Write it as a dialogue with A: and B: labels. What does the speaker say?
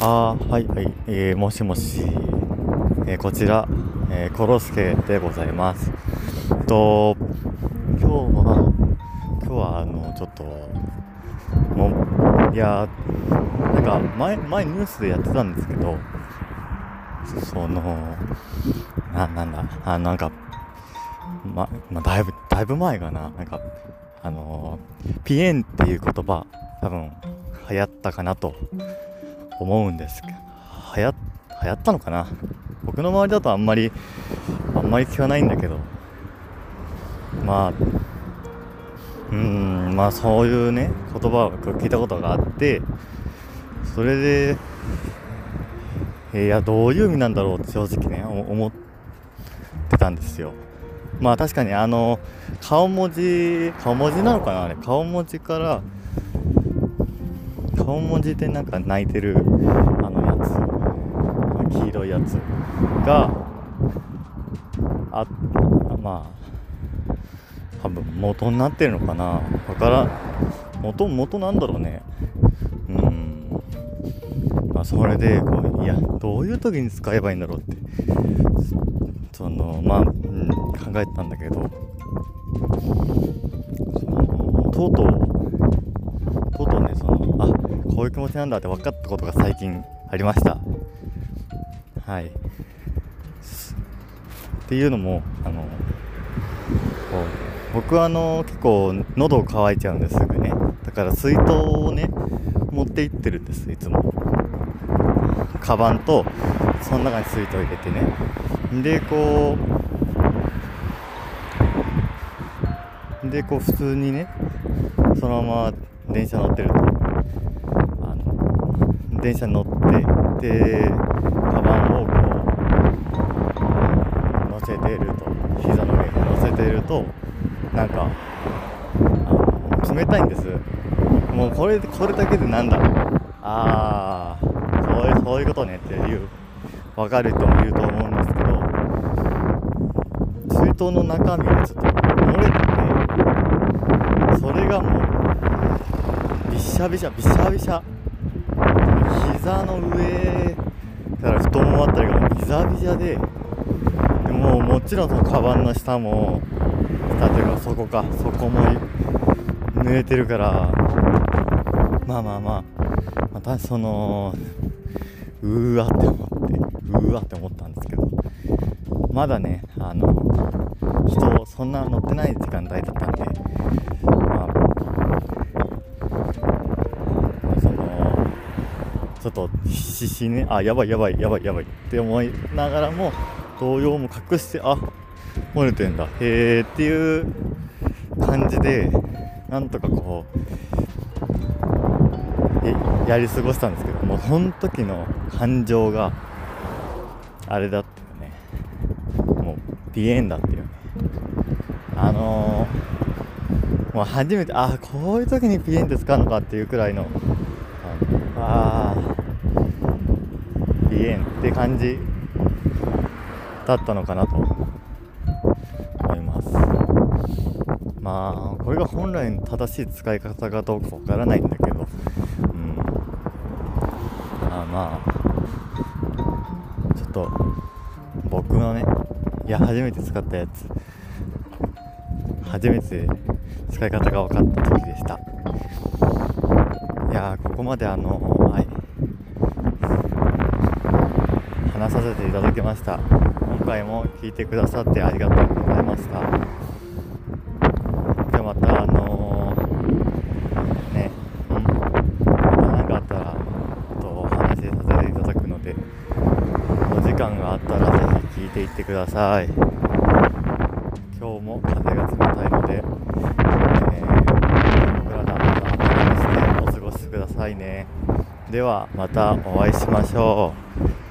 A: あーはいはい、えー、もしもし、えー、こちら、えー、コロスケでございます。と今日は今日はあのちょっともういやなんか前前ニュースでやってたんですけどそのななんだあなんかま、まだいぶだいぶ前かな。なんかあのピエンっていう言葉多分流行ったかなと。思うんですけど流行流行ったのかな？僕の周りだとあんまりあんまり聞かないんだけどまあうんまあそういうね言葉を聞いたことがあってそれでいやどういう意味なんだろうって正直ね思ってたんですよ。まあ確かにあの顔文字顔文字なのかなあれ。顔文字から顔文字でなんか泣いてるあのやつ黄色いやつがあまあ多分元になってるのかなわから元元なんだろうねうんまあそれでこういやどういう時に使えばいいんだろうってそのまあ、うん、考えてたんだけどそのとうとうとうとうねこういう気持ちなん。だって分かったことが最近ありましたはい。っていうのもあの僕はあの結構喉乾いちゃうんですすぐね。だから水筒をね持って行ってるんですいつも。カバンとその中に水筒入れてね。でこうでこう普通にねそのまま電車乗ってると電車に乗ってでカバンをこう乗せてると膝の上に乗せてるとなんか冷たいんです。もうこれこれだけでなんだ。ああそういうそういうことねっていう分かる人もいると思うんですけど水筒の中身がちょっと漏れててそれがもうびしゃびしゃびしゃびしゃ。膝の上から太ももあたりがもうビザビザででももちろんそのカバンの下も下というかそこかそこも濡れてるからまあまあまあまたそのうわって思ってうわって思ったんですけどまだねあの人そんな乗ってない時間帯だったんでまあそのちょっと必死にねあやばいやばいやばいやばい。って思いながらも動揺も隠してあ漏れてんだ。へえっていう感じでなんとかこうやり過ごしたんですけどもうその時の感情があれだったよね。もう鼻炎だっていうね。あのー、もう初めてあこういう時に鼻炎って使うのかっていうくらいのああ鼻炎って感じだったのかなと思います。まあこれが本来の正しい使い方かどうかわからないんだけど。うん。あまあ。ちょっと僕のねいや初めて使ったやつ。初めて使い方が分かった時でした。いやここまであのはい。話させていただきました。今回も聞いてくださってありがとうございました。でまたあのー、ねまた何かあったらとお話しさせていただくのでお時間があったらぜひ聞いていってください。今日も風が冷たいので、えー、僕らの安全してお過ごしくださいね。ではまたお会いしましょう。